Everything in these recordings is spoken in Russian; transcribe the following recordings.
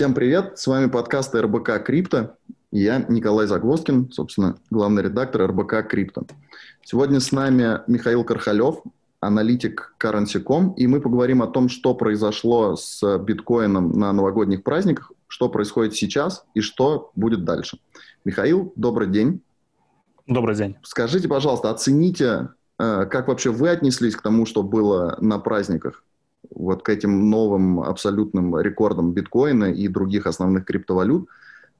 Всем привет, с вами подкаст РБК Крипто. Я Николай Загвоздкин, собственно, главный редактор РБК Крипто. Сегодня с нами Михаил Кархалев, аналитик Currency.com, и мы поговорим о том, что произошло с биткоином на новогодних праздниках, что происходит сейчас и что будет дальше. Михаил, добрый день. Добрый день. Скажите, пожалуйста, оцените, э, как вообще вы отнеслись к тому, что было на праздниках? Вот к этим новым абсолютным рекордам биткоина и других основных криптовалют.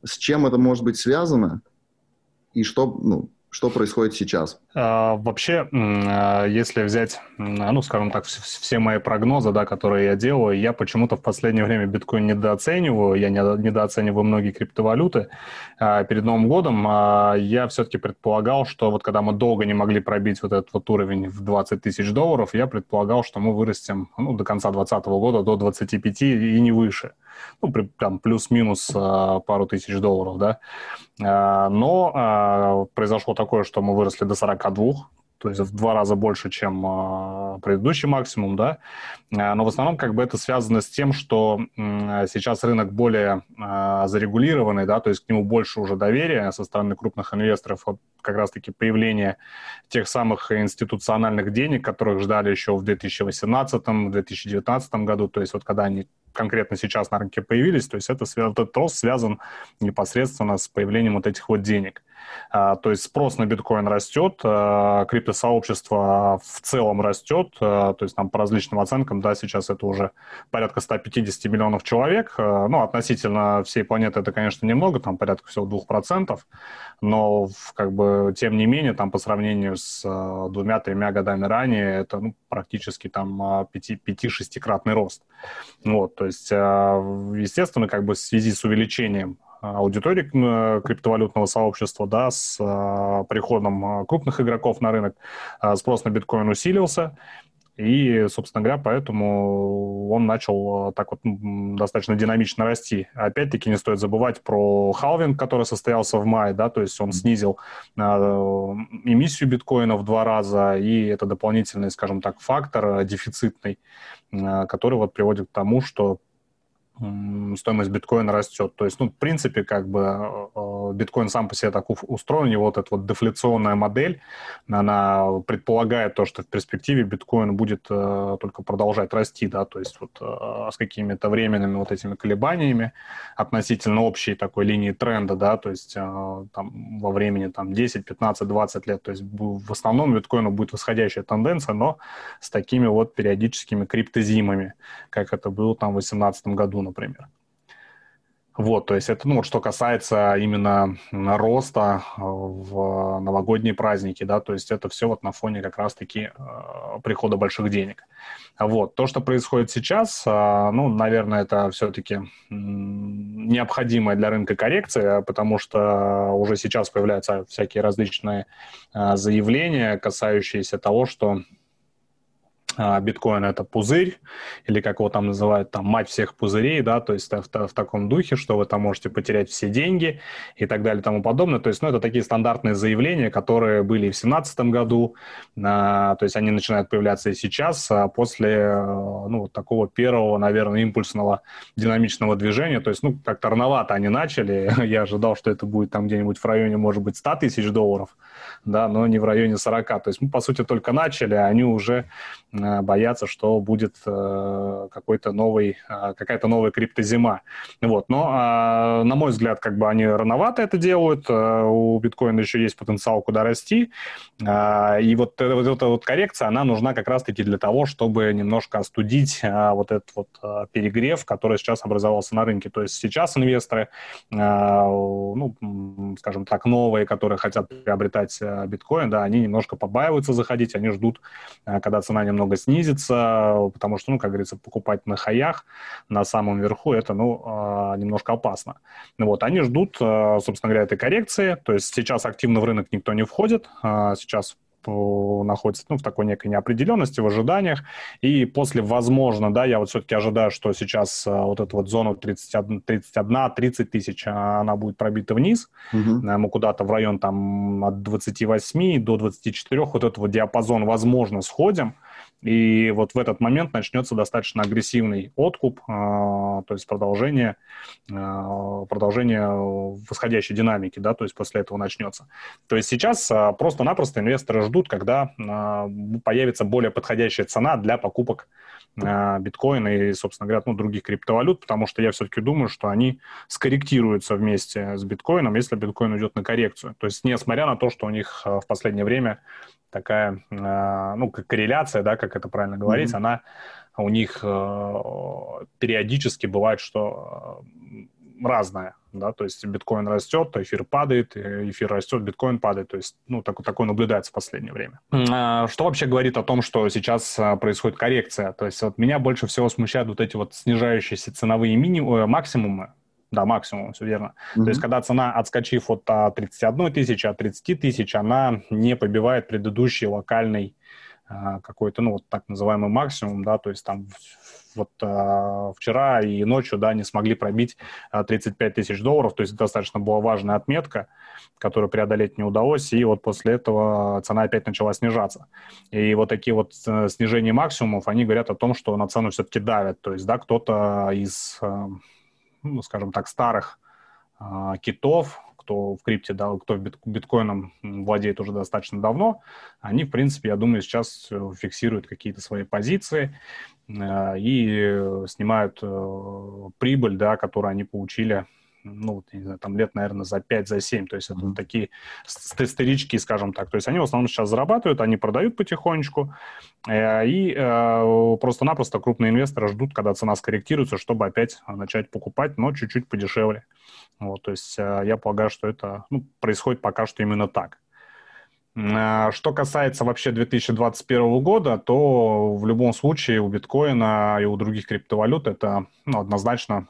С чем это может быть связано? И что, ну, что происходит сейчас? А, вообще, а, если взять, ну, скажем так, все мои прогнозы, да, которые я делаю, я почему-то в последнее время биткоин недооцениваю, я недооцениваю многие криптовалюты. А, перед Новым годом я все-таки предполагал, что вот когда мы долго не могли пробить вот этот вот уровень в 20 тысяч долларов, я предполагал, что мы вырастем ну, до конца 2020 года до 25 и не выше. Ну, при, там плюс-минус пару тысяч долларов, да. Но произошло такое, что мы выросли до 42, то есть в два раза больше, чем э, предыдущий максимум, да. А, но в основном как бы это связано с тем, что э, сейчас рынок более э, зарегулированный, да, то есть к нему больше уже доверия со стороны крупных инвесторов, вот как раз-таки появление тех самых институциональных денег, которых ждали еще в 2018-2019 году, то есть вот когда они конкретно сейчас на рынке появились, то есть это, этот рост связан непосредственно с появлением вот этих вот денег. А, то есть спрос на биткоин растет, а, криптосообщество в целом растет, а, то есть там по различным оценкам, да, сейчас это уже порядка 150 миллионов человек, ну, относительно всей планеты это, конечно, немного, там порядка всего 2%, но как бы тем не менее, там по сравнению с двумя-тремя годами ранее, это ну, практически там 5-6-кратный рост. Вот, то есть, естественно, как бы в связи с увеличением аудитории криптовалютного сообщества, да, с а, приходом а, крупных игроков на рынок, спрос на биткоин усилился, и, собственно говоря, поэтому он начал так вот достаточно динамично расти. Опять-таки не стоит забывать про халвинг, который состоялся в мае, да, то есть он снизил э, эмиссию биткоина в два раза, и это дополнительный, скажем так, фактор дефицитный, э, который вот приводит к тому, что стоимость биткоина растет. То есть, ну, в принципе, как бы э, э, биткоин сам по себе так устроен, у него вот эта вот дефляционная модель, она предполагает то, что в перспективе биткоин будет э, только продолжать расти, да, то есть вот с какими-то временными вот этими колебаниями относительно общей такой линии тренда, да, то есть там во времени там 10, 15, 20 лет, то есть в основном биткоину будет восходящая тенденция, но с такими вот периодическими криптозимами, как это было там в 2018 году, например. Вот, то есть это, ну, вот что касается именно роста э, в новогодние праздники, да, то есть это все вот на фоне как раз-таки э, прихода больших денег. Вот, то, что происходит сейчас, э, ну, наверное, это все-таки необходимая для рынка коррекция, потому что уже сейчас появляются всякие различные заявления, касающиеся того, что биткоин это пузырь, или как его там называют, там мать всех пузырей, да, то есть в, в, таком духе, что вы там можете потерять все деньги и так далее и тому подобное. То есть, ну, это такие стандартные заявления, которые были и в 2017 году, а, то есть они начинают появляться и сейчас, а после, э, ну, такого первого, наверное, импульсного динамичного движения, то есть, ну, как-то рановато они начали, я ожидал, что это будет там где-нибудь в районе, может быть, 100 тысяч долларов, да, но не в районе 40, то есть мы, по сути, только начали, а они уже Э, боятся, что будет э, какой-то новый, э, какая-то новая криптозима. Вот. Но, на мой взгляд, как бы они рановато это делают, у биткоина еще есть потенциал куда расти, и вот, вот эта вот коррекция, она нужна как раз-таки для того, чтобы немножко остудить вот этот вот перегрев, который сейчас образовался на рынке. То есть сейчас инвесторы, ну, скажем так, новые, которые хотят приобретать биткоин, да, они немножко побаиваются заходить, они ждут, когда цена немного снизится, потому что, ну, как говорится, покупать на хаях на самом верху, это, ну, а, немножко опасно. Вот, они ждут, а, собственно говоря, этой коррекции, то есть сейчас активно в рынок никто не входит, а сейчас находится ну, в такой некой неопределенности, в ожиданиях. И после, возможно, да, я вот все-таки ожидаю, что сейчас вот эту вот зону 31, 31 30 тысяч, она будет пробита вниз. Угу. Мы куда-то в район там от 28 до 24, вот этот вот диапазон, возможно, сходим. И вот в этот момент начнется достаточно агрессивный откуп, то есть продолжение, продолжение восходящей динамики, да, то есть после этого начнется. То есть сейчас просто-напросто инвесторы ждут, когда появится более подходящая цена для покупок биткоина и, собственно говоря, ну, других криптовалют, потому что я все-таки думаю, что они скорректируются вместе с биткоином, если биткоин уйдет на коррекцию. То есть, несмотря на то, что у них в последнее время такая, ну, корреляция, да, как это правильно говорить, mm-hmm. она у них периодически бывает, что разная, да, то есть биткоин растет, эфир падает, эфир растет, биткоин падает, то есть, ну, так, такое наблюдается в последнее время. А, что вообще говорит о том, что сейчас а, происходит коррекция? То есть вот меня больше всего смущают вот эти вот снижающиеся ценовые минимумы, э, максимумы, да, максимум, все верно. Mm-hmm. То есть, когда цена, отскочив от 31 тысячи, от 30 тысяч, она не побивает предыдущий локальный какой-то, ну, вот так называемый максимум, да, то есть там вот э, вчера и ночью, да, не смогли пробить э, 35 тысяч долларов, то есть достаточно была важная отметка, которую преодолеть не удалось, и вот после этого цена опять начала снижаться. И вот такие вот э, снижения максимумов, они говорят о том, что на цену все-таки давят, то есть, да, кто-то из, э, ну, скажем так, старых э, китов, кто в крипте, да, кто биткоином владеет уже достаточно давно, они, в принципе, я думаю, сейчас э, фиксируют какие-то свои позиции э, и снимают э, прибыль, да, которую они получили ну, не знаю, там лет, наверное, за 5, за 7. То есть это mm-hmm. такие старички, скажем так. То есть они в основном сейчас зарабатывают, они продают потихонечку, э, и э, просто-напросто крупные инвесторы ждут, когда цена скорректируется, чтобы опять начать покупать, но чуть-чуть подешевле. Вот, то есть э, я полагаю, что это ну, происходит пока что именно так. Что касается вообще 2021 года, то в любом случае у биткоина и у других криптовалют это ну, однозначно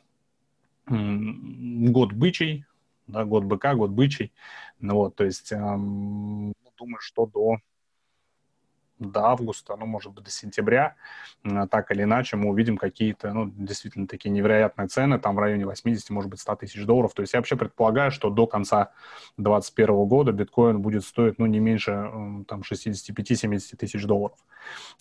год бычий, да, год быка, год бычий. Ну, вот, то есть эм, думаю, что до до августа, ну, может быть, до сентября, так или иначе, мы увидим какие-то, ну, действительно такие невероятные цены, там в районе 80, может быть, 100 тысяч долларов. То есть я вообще предполагаю, что до конца 2021 года биткоин будет стоить, ну, не меньше, там, 65-70 тысяч долларов.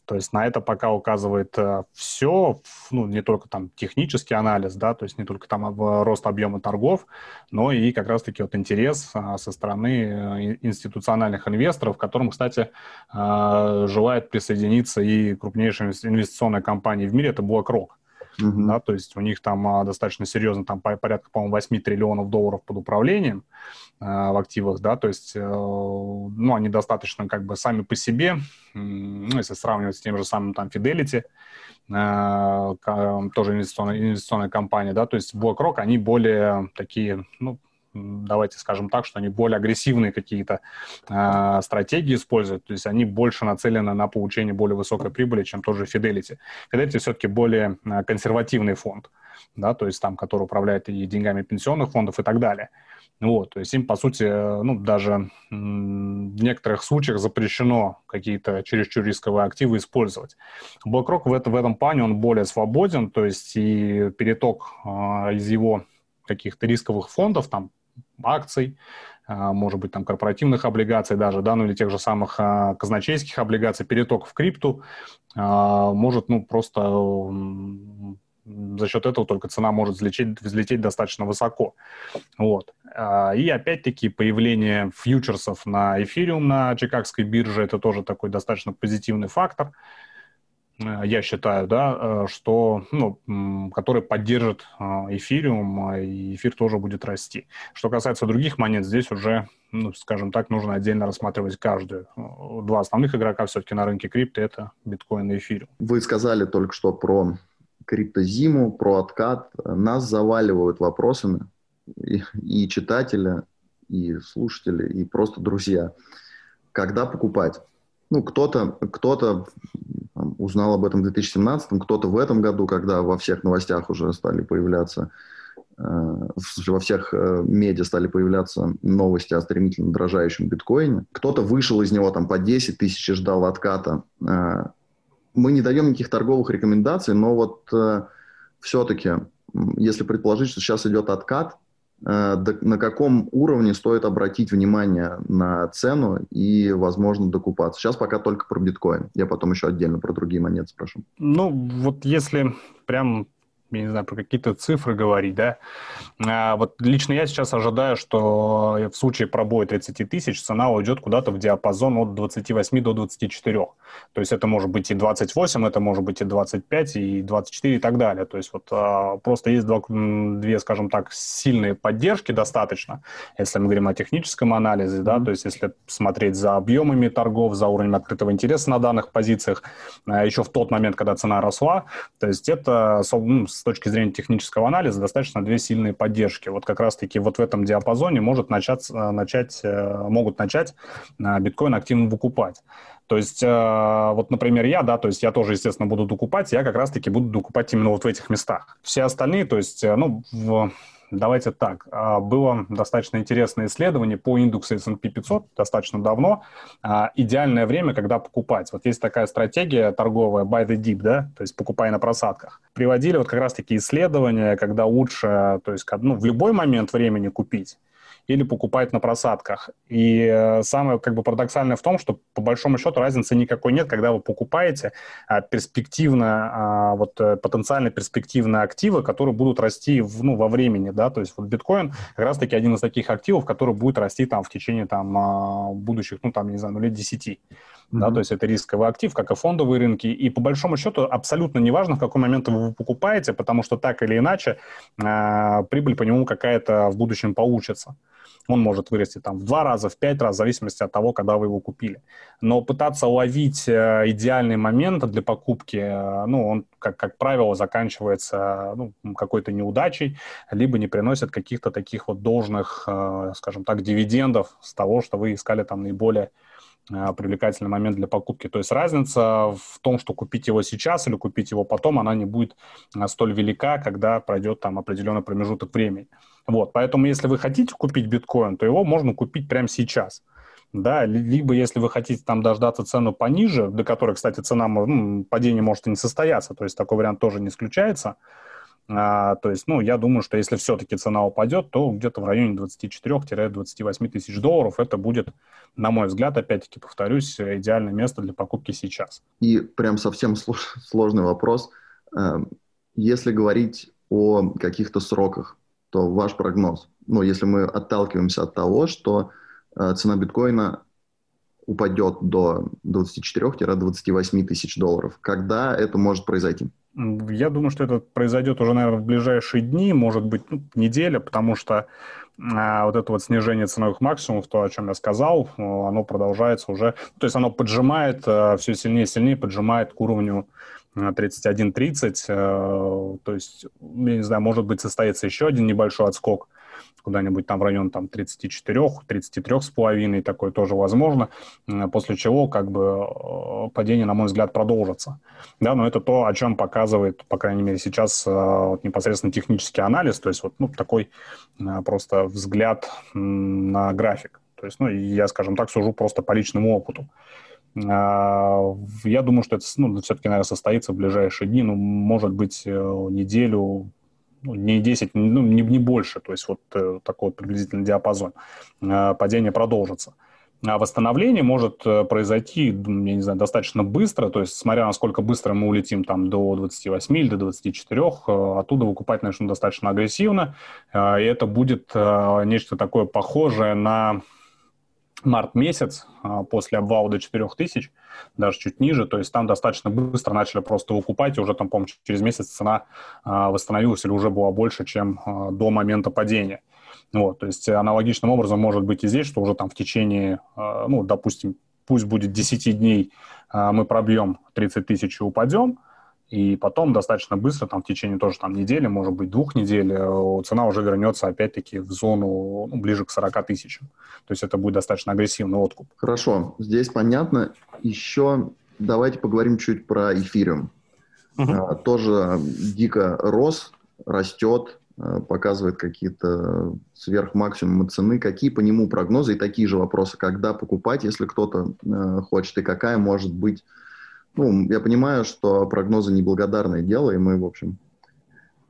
То есть на это пока указывает э, все, ну, не только там технический анализ, да, то есть не только там рост объема торгов, но и как раз-таки вот интерес а, со стороны э, институциональных инвесторов, которым, кстати, э, желает присоединиться и крупнейшая инвестиционная компания в мире, это BlackRock. Uh-huh. Да, то есть у них там а, достаточно серьезно, там порядка, по-моему, 8 триллионов долларов под управлением а, в активах, да, то есть, э, ну, они достаточно как бы сами по себе, ну, если сравнивать с тем же самым там Fidelity, э, тоже инвестиционная, инвестиционная компания, да, то есть BlackRock, они более такие, ну, давайте скажем так, что они более агрессивные какие-то э, стратегии используют, то есть они больше нацелены на получение более высокой прибыли, чем тоже Fidelity. Fidelity все-таки более э, консервативный фонд, да, то есть там, который управляет и деньгами пенсионных фондов и так далее. Вот, то есть им, по сути, ну, даже в некоторых случаях запрещено какие-то чересчур рисковые активы использовать. BlackRock в, это, в этом плане он более свободен, то есть и переток э, из его каких-то рисковых фондов, там, акций, а, может быть, там, корпоративных облигаций даже, да, ну или тех же самых а, казначейских облигаций, переток в крипту а, может, ну, просто за счет этого только цена может взлететь, взлететь достаточно высоко. Вот. И опять-таки появление фьючерсов на эфириум на Чикагской бирже – это тоже такой достаточно позитивный фактор. Э, я считаю, да, э, что, ну, который поддержит э, эфириум, и эфир тоже будет расти. Что касается других монет, здесь уже, ну, скажем так, нужно отдельно рассматривать каждую. Два основных игрока все-таки на рынке крипто – это биткоин и эфириум. Вы сказали только что про криптозиму, про откат. Нас заваливают вопросами и, и читатели, и слушатели, и просто друзья. Когда покупать? Ну, кто-то кто узнал об этом в 2017, кто-то в этом году, когда во всех новостях уже стали появляться, э, во всех э, медиа стали появляться новости о стремительно дорожающем биткоине. Кто-то вышел из него там по 10 тысяч и ждал отката. Э, мы не даем никаких торговых рекомендаций, но вот все-таки, если предположить, что сейчас идет откат, э, на каком уровне стоит обратить внимание на цену и, возможно, докупаться. Сейчас пока только про биткоин. Я потом еще отдельно про другие монеты спрошу. Ну, вот если прям я не знаю, про какие-то цифры говорить, да. А вот лично я сейчас ожидаю, что в случае пробоя 30 тысяч цена уйдет куда-то в диапазон от 28 до 24. То есть это может быть и 28, это может быть и 25, и 24 и так далее. То есть вот а, просто есть два, две, скажем так, сильные поддержки достаточно, если мы говорим о техническом анализе, да, то есть если смотреть за объемами торгов, за уровнем открытого интереса на данных позициях, а, еще в тот момент, когда цена росла, то есть это ну, с точки зрения технического анализа достаточно две сильные поддержки. Вот как раз-таки вот в этом диапазоне может начать, э, начать, э, могут начать э, биткоин активно выкупать. То есть, вот, например, я, да, то есть я тоже, естественно, буду докупать, я как раз-таки буду докупать именно вот в этих местах. Все остальные, то есть, ну, в Давайте так. А, было достаточно интересное исследование по индексу S&P 500 достаточно давно. А, идеальное время, когда покупать. Вот есть такая стратегия торговая buy the dip, да, то есть покупай на просадках. Приводили вот как раз-таки исследования, когда лучше, то есть ну, в любой момент времени купить или покупать на просадках. И э, самое как бы парадоксальное в том, что по большому счету разницы никакой нет, когда вы покупаете а, перспективно, а, вот э, потенциально перспективные активы, которые будут расти в, ну, во времени, да, то есть вот биткоин как раз-таки один из таких активов, который будет расти там в течение там а, будущих, ну там, не знаю, ну лет 10. Mm-hmm. Да, то есть это рисковый актив, как и фондовые рынки. И по большому счету абсолютно неважно, в какой момент вы покупаете, потому что так или иначе э, прибыль по нему какая-то в будущем получится. Он может вырасти там в два раза, в пять раз, в зависимости от того, когда вы его купили. Но пытаться уловить э, идеальный момент для покупки, э, ну, он, как, как правило, заканчивается ну, какой-то неудачей, либо не приносит каких-то таких вот должных, э, скажем так, дивидендов с того, что вы искали там наиболее привлекательный момент для покупки. То есть разница в том, что купить его сейчас или купить его потом, она не будет столь велика, когда пройдет там определенный промежуток времени. Вот, поэтому если вы хотите купить биткоин, то его можно купить прямо сейчас. Да, либо если вы хотите там дождаться цену пониже, до которой, кстати, цена, ну, падение может и не состояться, то есть такой вариант тоже не исключается. А, то есть, ну, я думаю, что если все-таки цена упадет, то где-то в районе 24-28 тысяч долларов это будет, на мой взгляд, опять-таки повторюсь, идеальное место для покупки сейчас. И прям совсем сложный вопрос. Эм, если говорить о каких-то сроках, то ваш прогноз, ну, если мы отталкиваемся от того, что э, цена биткоина упадет до 24-28 тысяч долларов, когда это может произойти? Я думаю, что это произойдет уже, наверное, в ближайшие дни, может быть, ну, неделя, потому что а, вот это вот снижение ценовых максимумов, то, о чем я сказал, оно продолжается уже, то есть оно поджимает, э, все сильнее и сильнее поджимает к уровню 31-30, э, то есть, я не знаю, может быть, состоится еще один небольшой отскок куда-нибудь там в район там 34, 33 с половиной, такое тоже возможно, после чего как бы э, падение, на мой взгляд, продолжится. Да, но это то, о чем показывает, по крайней мере, сейчас э, вот, непосредственно технический анализ, то есть вот ну, такой просто взгляд на график. То есть, ну, я, скажем так, сужу просто по личному опыту. Я думаю, что это ну, все-таки, наверное, состоится в ближайшие дни, ну, может быть, э, неделю, ну, не 10, ну, не, не больше, то есть вот э, такой вот приблизительный диапазон. Э, падение продолжится. А восстановление может э, произойти, я не знаю, достаточно быстро, то есть смотря насколько быстро мы улетим там до 28 или до 24, э, оттуда выкупать начнут достаточно агрессивно, э, и это будет нечто такое похожее на март месяц, а, после обвала до 4000, даже чуть ниже, то есть там достаточно быстро начали просто выкупать, и уже там, по через месяц цена а, восстановилась или уже была больше, чем а, до момента падения. Вот, то есть аналогичным образом может быть и здесь, что уже там в течение, ну, допустим, пусть будет 10 дней мы пробьем 30 тысяч и упадем, и потом достаточно быстро, там в течение тоже там недели, может быть, двух недель, э, цена уже вернется опять-таки в зону ну, ближе к 40 тысячам. То есть это будет достаточно агрессивный откуп. Хорошо, здесь понятно. Еще давайте поговорим чуть про эфириум. Угу. А, тоже дико рос, растет, а, показывает какие-то сверхмаксимумы цены. Какие по нему прогнозы и такие же вопросы, когда покупать, если кто-то э, хочет, и какая может быть ну, я понимаю, что прогнозы неблагодарное дело, и мы, в общем,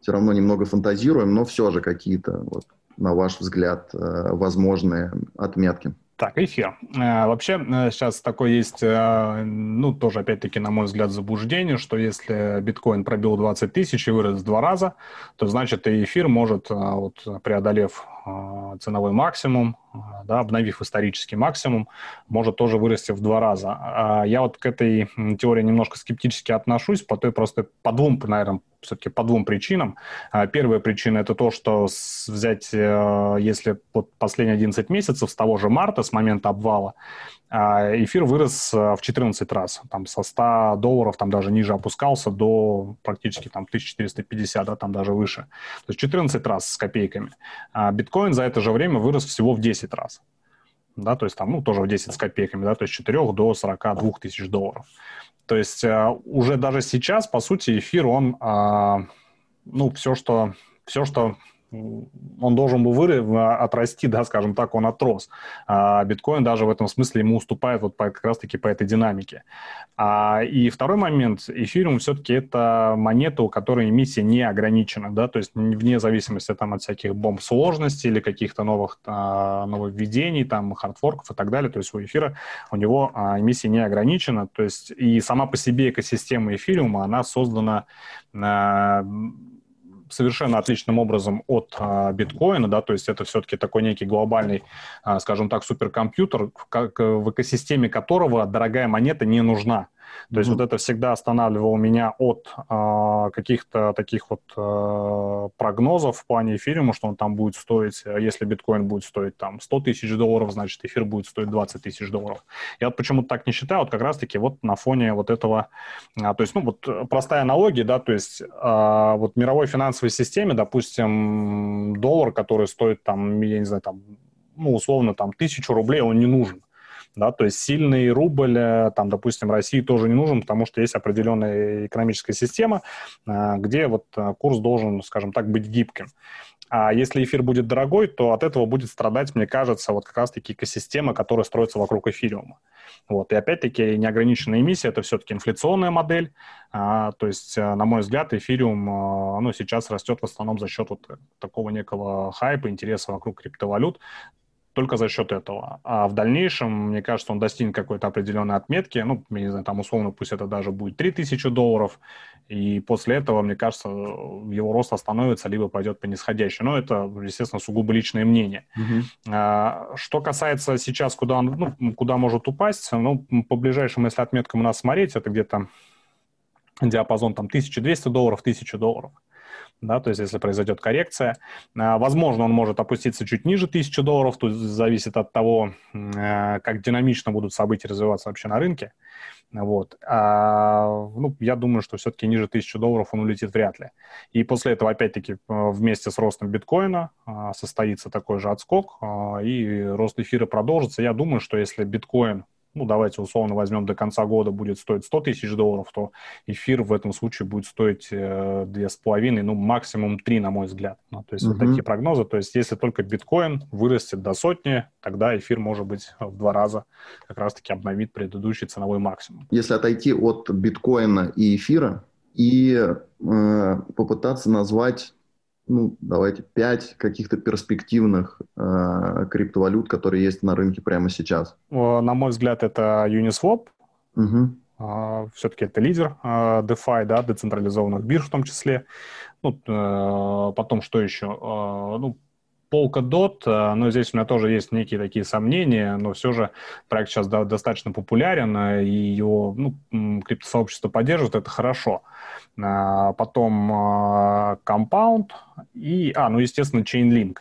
все равно немного фантазируем, но все же какие-то вот, на ваш взгляд, возможные отметки? Так, эфир. Вообще сейчас такое есть, ну, тоже, опять-таки, на мой взгляд, заблуждение, что если биткоин пробил 20 тысяч и вырос в два раза, то значит и эфир может, вот, преодолев ценовой максимум, да, обновив исторический максимум, может тоже вырасти в два раза. А я вот к этой теории немножко скептически отношусь, по той просто, по двум, наверное, все-таки по двум причинам. А, первая причина – это то, что взять, э, если вот последние 11 месяцев, с того же марта, с момента обвала, а, эфир вырос э, в 14 раз. Там со 100 долларов там даже ниже опускался до практически там 1450, да, там даже выше. То есть 14 раз с копейками. Биткоин за это же время вырос всего в 10 раз. Да, то есть там, ну, тоже в 10 с копейками, да, то есть с 4 до 42 тысяч долларов. То есть э, уже даже сейчас, по сути, эфир, он, а, ну, все, что, все, что он должен был выры, отрасти, да, скажем так, он отрос. А биткоин даже в этом смысле ему уступает вот по, как раз-таки по этой динамике. А, и второй момент, эфириум все-таки это монета, у которой эмиссия не ограничена, да, то есть вне зависимости там от всяких бомб сложности или каких-то новых а, нововведений, там, хардфорков и так далее, то есть у эфира, у него а, эмиссия не ограничена, то есть и сама по себе экосистема эфириума, она создана а, совершенно отличным образом от а, биткоина, да, то есть это все-таки такой некий глобальный, а, скажем так, суперкомпьютер, как, в экосистеме которого дорогая монета не нужна. То есть mm-hmm. вот это всегда останавливало меня от э, каких-то таких вот э, прогнозов в плане эфириума, что он там будет стоить, э, если биткоин будет стоить там 100 тысяч долларов, значит эфир будет стоить 20 тысяч долларов. Я вот почему-то так не считаю, вот как раз-таки вот на фоне вот этого, а, то есть, ну вот простая аналогия, да, то есть а, вот в мировой финансовой системе, допустим, доллар, который стоит там, я не знаю, там, ну, условно, там, тысячу рублей, он не нужен да, то есть сильный рубль, э, там, допустим, России тоже не нужен, потому что есть определенная экономическая система, э, где вот э, курс должен, скажем так, быть гибким. А если эфир будет дорогой, то от этого будет страдать, мне кажется, вот как раз-таки экосистема, которая строится вокруг эфириума. Вот. И опять-таки неограниченная эмиссия – это все-таки инфляционная модель. А, то есть, на мой взгляд, эфириум ну, сейчас растет в основном за счет вот такого некого хайпа, интереса вокруг криптовалют только за счет этого. А в дальнейшем, мне кажется, он достигнет какой-то определенной отметки, ну, я не знаю, там условно пусть это даже будет 3000 долларов, и после этого, мне кажется, его рост остановится, либо пойдет по нисходящей. Но это, естественно, сугубо личное мнение. Uh-huh. А, что касается сейчас, куда он, ну, куда может упасть, ну, по ближайшим, если отметкам у нас смотреть, это где-то диапазон там 1200 долларов, 1000 долларов да, то есть если произойдет коррекция. А, возможно, он может опуститься чуть ниже 1000 долларов, тут зависит от того, э, как динамично будут события развиваться вообще на рынке. Вот. А, ну, я думаю, что все-таки ниже 1000 долларов он улетит вряд ли. И после этого, опять-таки, вместе с ростом биткоина а, состоится такой же отскок, и рост эфира продолжится. Я думаю, что если биткоин ну, давайте условно возьмем, до конца года будет стоить 100 тысяч долларов, то эфир в этом случае будет стоить э, 2,5, ну, максимум 3, на мой взгляд. Ну, то есть uh-huh. вот такие прогнозы. То есть если только биткоин вырастет до сотни, тогда эфир, может быть, в два раза как раз-таки обновит предыдущий ценовой максимум. Если отойти от биткоина и эфира и э, попытаться назвать ну, давайте, пять каких-то перспективных э, криптовалют, которые есть на рынке прямо сейчас? На мой взгляд, это Uniswap. Угу. Uh, все-таки это лидер uh, DeFi, да, децентрализованных бирж в том числе. Ну, uh, потом что еще? ну, Polkadot, но здесь у меня тоже есть некие такие сомнения, но все же проект сейчас достаточно популярен, и его ну, криптосообщество поддерживает, это хорошо. А, потом Compound и, а, ну, естественно, Chainlink.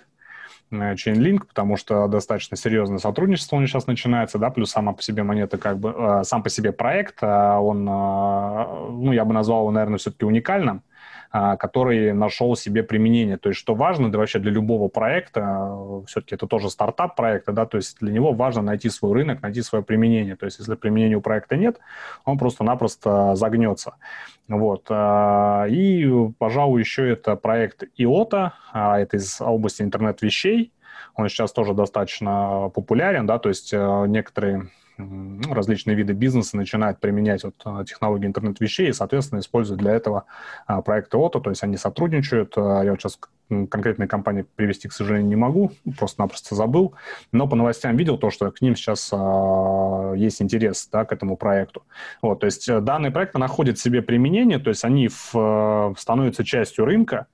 Э, Chainlink, потому что достаточно серьезное сотрудничество у них сейчас начинается, да, плюс сама по себе монета, как бы, э, сам по себе проект, он, ну, я бы назвал его, наверное, все-таки уникальным, который нашел себе применение. То есть, что важно да, вообще для любого проекта, все-таки это тоже стартап проекта, да, то есть для него важно найти свой рынок, найти свое применение. То есть, если применения у проекта нет, он просто-напросто загнется. Вот. А, и, пожалуй, еще это проект IOTA, а, это из области интернет-вещей. Он сейчас тоже достаточно популярен, да, то есть э, некоторые различные виды бизнеса начинают применять вот а, технологии интернет-вещей и, соответственно, используют для этого а, проекты ОТО, то есть они сотрудничают. А, я вот сейчас конкретной компании привести, к сожалению, не могу, просто-напросто забыл, но по новостям видел то, что к ним сейчас э, есть интерес да, к этому проекту. Вот, то есть э, данный проект находит себе применение, то есть они в, э, становятся частью рынка,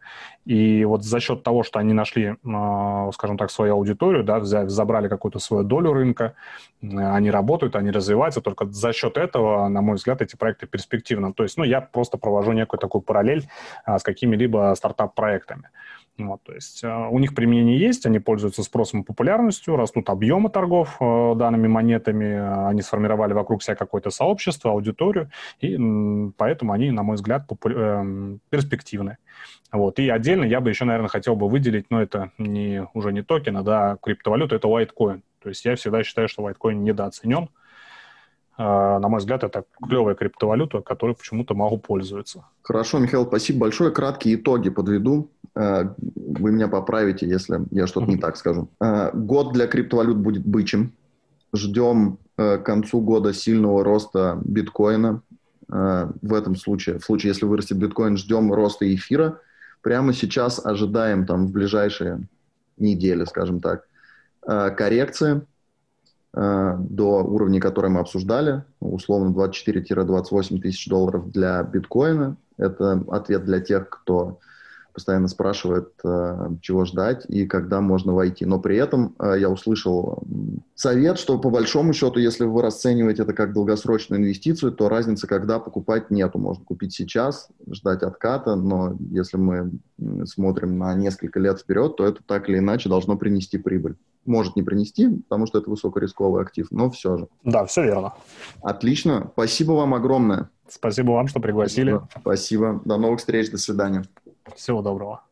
и вот за счет того, что они нашли, э, скажем так, свою аудиторию, да, взяли, забрали какую-то свою долю рынка, они работают, они развиваются, только за счет этого, на мой взгляд, эти проекты перспективны. То есть, ну, я просто провожу некую такую параллель с какими-либо стартап-проектами. Вот, то есть э, у них применение есть, они пользуются спросом и популярностью, растут объемы торгов э, данными монетами, они сформировали вокруг себя какое-то сообщество, аудиторию, и поэтому они, на мой взгляд, попу- э, перспективны. Вот. И отдельно я бы еще, наверное, хотел бы выделить, но это не, уже не токена, да, криптовалюта, это Whitecoin. То есть я всегда считаю, что Whitecoin недооценен. Э, на мой взгляд, это клевая криптовалюта, которой почему-то могу пользоваться. Хорошо, Михаил, спасибо большое. Краткие итоги подведу. Э, вы меня поправите, если я что-то не так скажу. Э, год для криптовалют будет бычьим. Ждем к концу года сильного роста биткоина. В этом случае, в случае, если вырастет биткоин, ждем роста эфира. Прямо сейчас ожидаем там в ближайшие недели, скажем так, коррекции Э, до уровней, которые мы обсуждали, условно 24-28 тысяч долларов для биткоина. Это ответ для тех, кто постоянно спрашивает, э, чего ждать и когда можно войти. Но при этом э, я услышал совет, что по большому счету, если вы расцениваете это как долгосрочную инвестицию, то разницы, когда покупать, нету. Можно купить сейчас, ждать отката, но если мы смотрим на несколько лет вперед, то это так или иначе должно принести прибыль. Может не принести, потому что это высокорисковый актив, но все же. Да, все верно. Отлично. Спасибо вам огромное. Спасибо вам, что пригласили. Спасибо. Спасибо. До новых встреч. До свидания. Всего доброго.